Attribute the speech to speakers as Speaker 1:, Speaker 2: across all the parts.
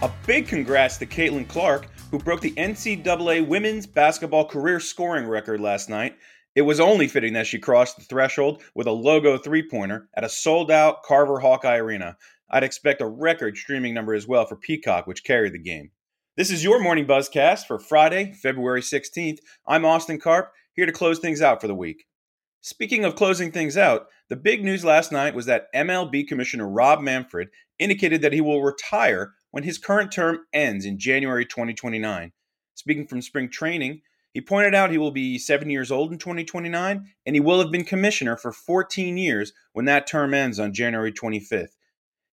Speaker 1: A big congrats to Caitlin Clark, who broke the NCAA women's basketball career scoring record last night. It was only fitting that she crossed the threshold with a logo three pointer at a sold out Carver Hawkeye Arena. I'd expect a record streaming number as well for Peacock, which carried the game. This is your morning buzzcast for Friday, February 16th. I'm Austin Karp, here to close things out for the week. Speaking of closing things out, the big news last night was that MLB Commissioner Rob Manfred indicated that he will retire when his current term ends in January 2029. Speaking from spring training, he pointed out he will be 7 years old in 2029 and he will have been commissioner for 14 years when that term ends on January 25th.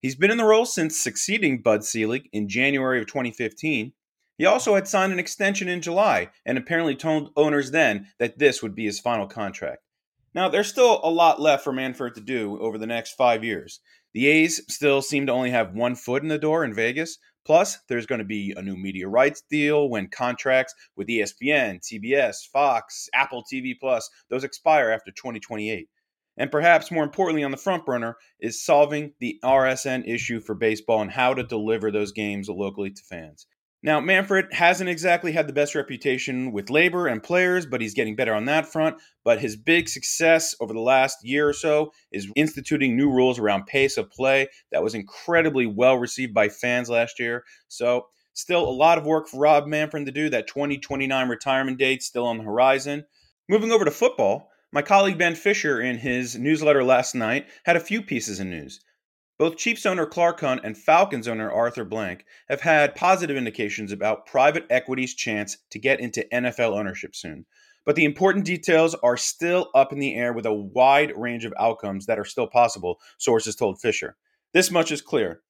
Speaker 1: He's been in the role since succeeding Bud Selig in January of 2015. He also had signed an extension in July and apparently told owners then that this would be his final contract. Now, there's still a lot left for Manfred to do over the next five years. The A's still seem to only have one foot in the door in Vegas. Plus, there's going to be a new media rights deal when contracts with ESPN, TBS, Fox, Apple TV Plus, those expire after 2028. And perhaps more importantly on the front burner is solving the RSN issue for baseball and how to deliver those games locally to fans. Now, Manfred hasn't exactly had the best reputation with labor and players, but he's getting better on that front. But his big success over the last year or so is instituting new rules around pace of play that was incredibly well received by fans last year. So, still a lot of work for Rob Manfred to do. That 2029 retirement date still on the horizon. Moving over to football, my colleague Ben Fisher, in his newsletter last night, had a few pieces of news. Both Chiefs owner Clark Hunt and Falcons owner Arthur Blank have had positive indications about private equity's chance to get into NFL ownership soon. But the important details are still up in the air with a wide range of outcomes that are still possible, sources told Fisher. This much is clear.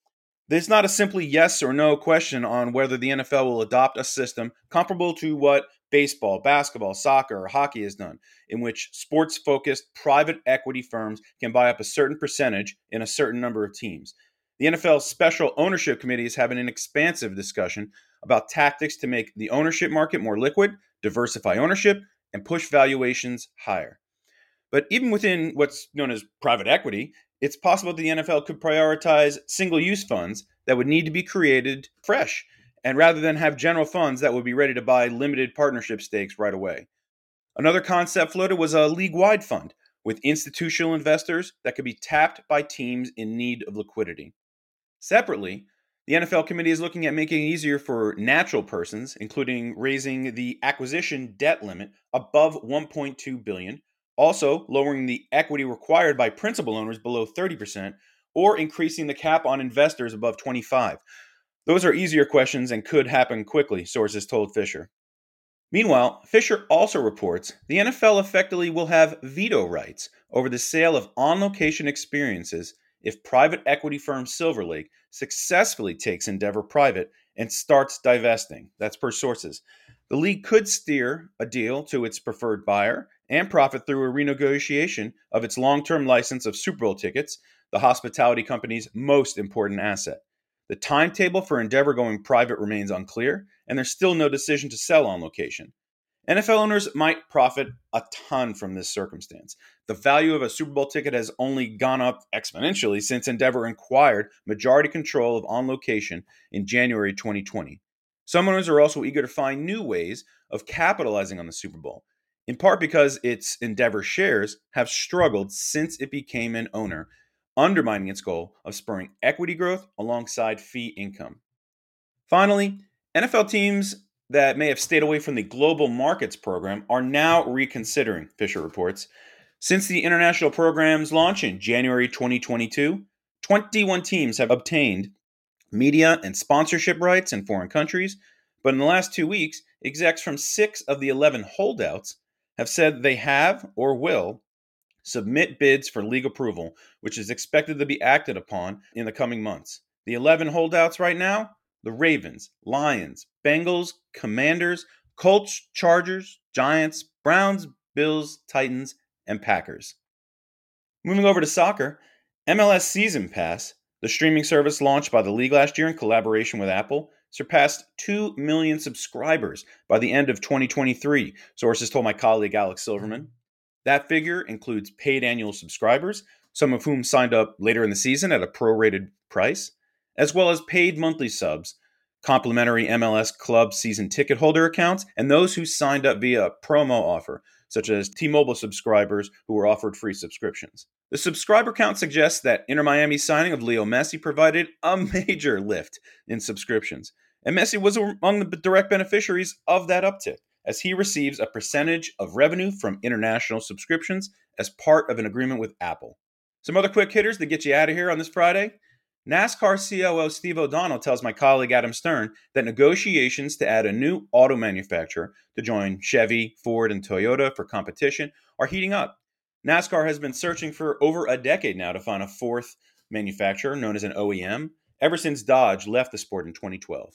Speaker 1: There's not a simply yes or no question on whether the NFL will adopt a system comparable to what baseball, basketball, soccer, or hockey has done, in which sports focused private equity firms can buy up a certain percentage in a certain number of teams. The NFL's Special Ownership Committee is having an expansive discussion about tactics to make the ownership market more liquid, diversify ownership, and push valuations higher. But even within what's known as private equity, it's possible the NFL could prioritize single use funds that would need to be created fresh and rather than have general funds that would be ready to buy limited partnership stakes right away. Another concept floated was a league wide fund with institutional investors that could be tapped by teams in need of liquidity. Separately, the NFL committee is looking at making it easier for natural persons, including raising the acquisition debt limit above 1.2 billion, also lowering the equity required by principal owners below 30%, or increasing the cap on investors above 25. Those are easier questions and could happen quickly, sources told Fisher. Meanwhile, Fisher also reports the NFL effectively will have veto rights over the sale of on location experiences if private equity firm Silver Lake successfully takes Endeavor private and starts divesting. That's per sources. The league could steer a deal to its preferred buyer and profit through a renegotiation of its long term license of Super Bowl tickets, the hospitality company's most important asset. The timetable for Endeavor going private remains unclear, and there's still no decision to sell on location. NFL owners might profit a ton from this circumstance. The value of a Super Bowl ticket has only gone up exponentially since Endeavor acquired majority control of On Location in January 2020. Some owners are also eager to find new ways of capitalizing on the Super Bowl, in part because its Endeavor shares have struggled since it became an owner undermining its goal of spurring equity growth alongside fee income. Finally, NFL teams that may have stayed away from the global markets program are now reconsidering, Fisher reports. Since the international program's launch in January 2022, 21 teams have obtained media and sponsorship rights in foreign countries, but in the last two weeks, execs from six of the 11 holdouts have said they have or will submit bids for league approval, which is expected to be acted upon in the coming months. The 11 holdouts right now the Ravens, Lions, Bengals, Commanders, Colts, Chargers, Giants, Browns, Bills, Titans, and Packers. Moving over to soccer, MLS Season Pass, the streaming service launched by the league last year in collaboration with Apple, surpassed 2 million subscribers by the end of 2023, sources told my colleague Alex Silverman. That figure includes paid annual subscribers, some of whom signed up later in the season at a prorated price, as well as paid monthly subs, complimentary MLS Club season ticket holder accounts, and those who signed up via a promo offer, such as T Mobile subscribers who were offered free subscriptions. The subscriber count suggests that Inter Miami's signing of Leo Messi provided a major lift in subscriptions, and Messi was among the direct beneficiaries of that uptick, as he receives a percentage of revenue from international subscriptions as part of an agreement with Apple. Some other quick hitters to get you out of here on this Friday. NASCAR COO Steve O'Donnell tells my colleague Adam Stern that negotiations to add a new auto manufacturer to join Chevy, Ford, and Toyota for competition are heating up. NASCAR has been searching for over a decade now to find a fourth manufacturer known as an OEM, ever since Dodge left the sport in 2012.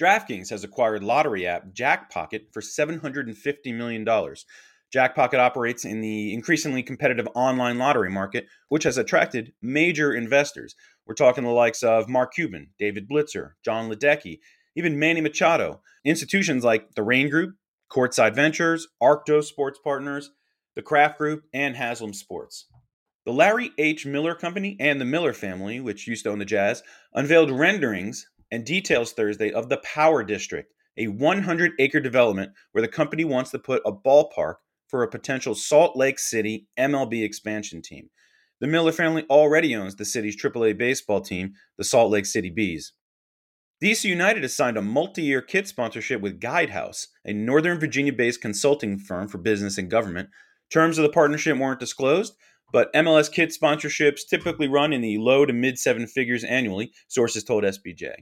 Speaker 1: DraftKings has acquired lottery app Jackpocket for $750 million. Jackpocket operates in the increasingly competitive online lottery market, which has attracted major investors. We're talking the likes of Mark Cuban, David Blitzer, Jon Ledecky, even Manny Machado. Institutions like the Raine Group, Courtside Ventures, Arctos Sports Partners, the Kraft Group, and Haslam Sports. The Larry H. Miller Company and the Miller family, which used to own the Jazz, unveiled renderings and details Thursday of the Power District, a 100 acre development where the company wants to put a ballpark for a potential Salt Lake City MLB expansion team. The Miller family already owns the city's AAA baseball team, the Salt Lake City Bees. DC United has signed a multi year kit sponsorship with Guidehouse, a Northern Virginia based consulting firm for business and government, Terms of the partnership weren't disclosed, but MLS kit sponsorships typically run in the low to mid seven figures annually, sources told SBJ.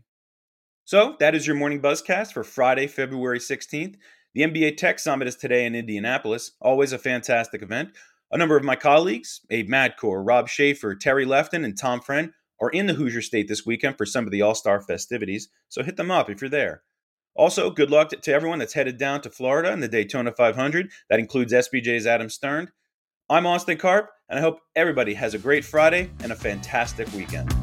Speaker 1: So that is your morning buzzcast for Friday, February 16th. The NBA Tech Summit is today in Indianapolis, always a fantastic event. A number of my colleagues, Abe Madkour, Rob Schaefer, Terry Lefton, and Tom Friend, are in the Hoosier State this weekend for some of the All Star festivities, so hit them up if you're there. Also, good luck to, everyone that's headed down to Florida in the Daytona 500. That includes SBJ's Adam Stern. I'm Austin Karp, and I hope everybody has a great Friday and a fantastic weekend.